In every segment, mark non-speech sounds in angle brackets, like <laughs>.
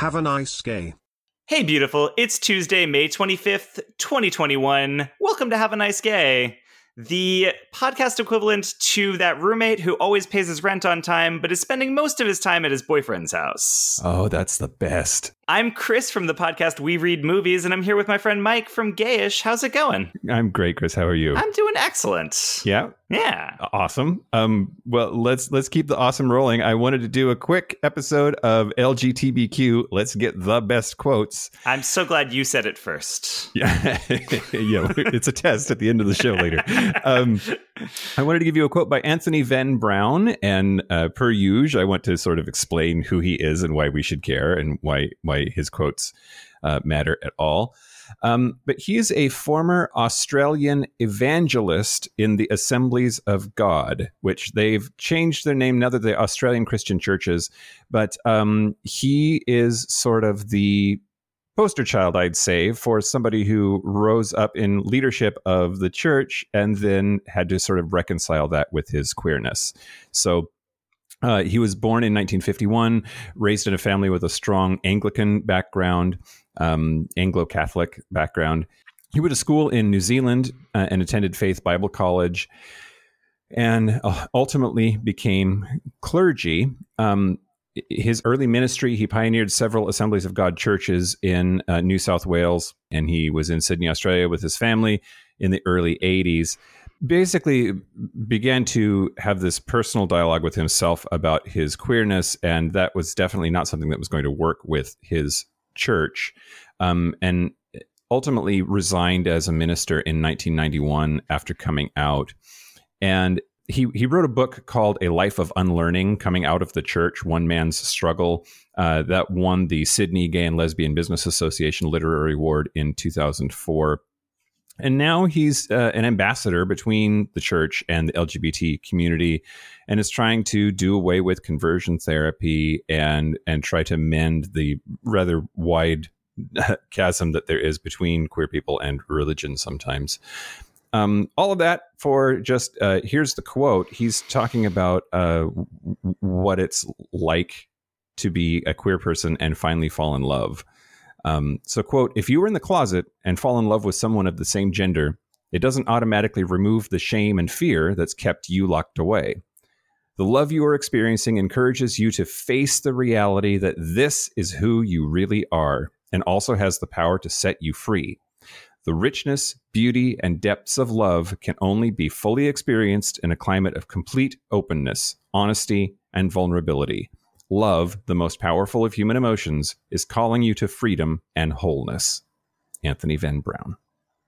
Have a nice day. Hey, beautiful. It's Tuesday, May 25th, 2021. Welcome to Have a Nice Gay, the podcast equivalent to that roommate who always pays his rent on time, but is spending most of his time at his boyfriend's house. Oh, that's the best. I'm Chris from the podcast We Read Movies, and I'm here with my friend Mike from Gayish. How's it going? I'm great, Chris. How are you? I'm doing excellent. yeah, Yeah. awesome. Um, well, let's let's keep the awesome rolling. I wanted to do a quick episode of LGTBQ. Let's get the best quotes. I'm so glad you said it first. <laughs> Yeah, <laughs> yeah. It's a test at the end of the show later. <laughs> Um, I wanted to give you a quote by Anthony Venn-Brown, and uh, per usual, I want to sort of explain who he is and why we should care and why why his quotes uh, matter at all. Um, but he is a former Australian evangelist in the Assemblies of God, which they've changed their name now that they're Australian Christian churches. But um, he is sort of the poster child, I'd say, for somebody who rose up in leadership of the church and then had to sort of reconcile that with his queerness. So uh, he was born in 1951, raised in a family with a strong Anglican background, um, Anglo Catholic background. He went to school in New Zealand uh, and attended Faith Bible College and uh, ultimately became clergy. Um, his early ministry, he pioneered several Assemblies of God churches in uh, New South Wales, and he was in Sydney, Australia with his family in the early 80s. Basically, began to have this personal dialogue with himself about his queerness, and that was definitely not something that was going to work with his church. Um, and ultimately resigned as a minister in 1991 after coming out. And he he wrote a book called A Life of Unlearning, coming out of the church, one man's struggle, uh, that won the Sydney Gay and Lesbian Business Association Literary Award in 2004. And now he's uh, an ambassador between the church and the LGBT community, and is trying to do away with conversion therapy and and try to mend the rather wide <laughs> chasm that there is between queer people and religion sometimes. Um, all of that for just uh, here's the quote. He's talking about uh, what it's like to be a queer person and finally fall in love. Um, so, quote, if you were in the closet and fall in love with someone of the same gender, it doesn't automatically remove the shame and fear that's kept you locked away. The love you are experiencing encourages you to face the reality that this is who you really are and also has the power to set you free. The richness, beauty, and depths of love can only be fully experienced in a climate of complete openness, honesty, and vulnerability. Love, the most powerful of human emotions, is calling you to freedom and wholeness. Anthony Venn-Brown.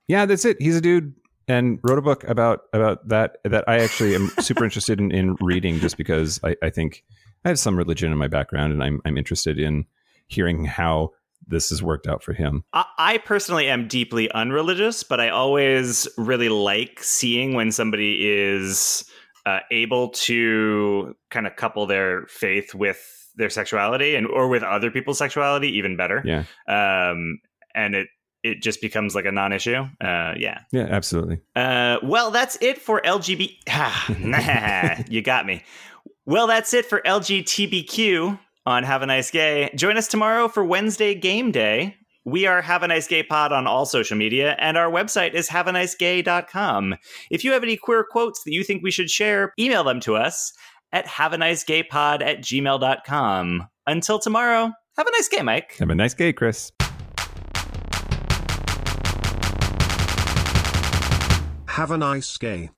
Yeah, that's it. He's a dude and wrote a book about about that that I actually am <laughs> super interested in, in reading just because I, I think I have some religion in my background and I'm I'm interested in hearing how this has worked out for him. I, I personally am deeply unreligious, but I always really like seeing when somebody is uh, able to kind of couple their faith with their sexuality and or with other people's sexuality even better. Yeah. Um, and it it just becomes like a non-issue. Uh, yeah. Yeah, absolutely. Uh, well, that's it for LGBT. <sighs> <laughs> you got me. Well, that's it for LGTBQ on Have a Nice Gay. Join us tomorrow for Wednesday Game Day. We are Have a Nice Gay Pod on all social media, and our website is haveanicegay.com. If you have any queer quotes that you think we should share, email them to us at haveanicegaypod at gmail.com. Until tomorrow, have a nice gay, Mike. Have a nice gay, Chris. Have a nice gay.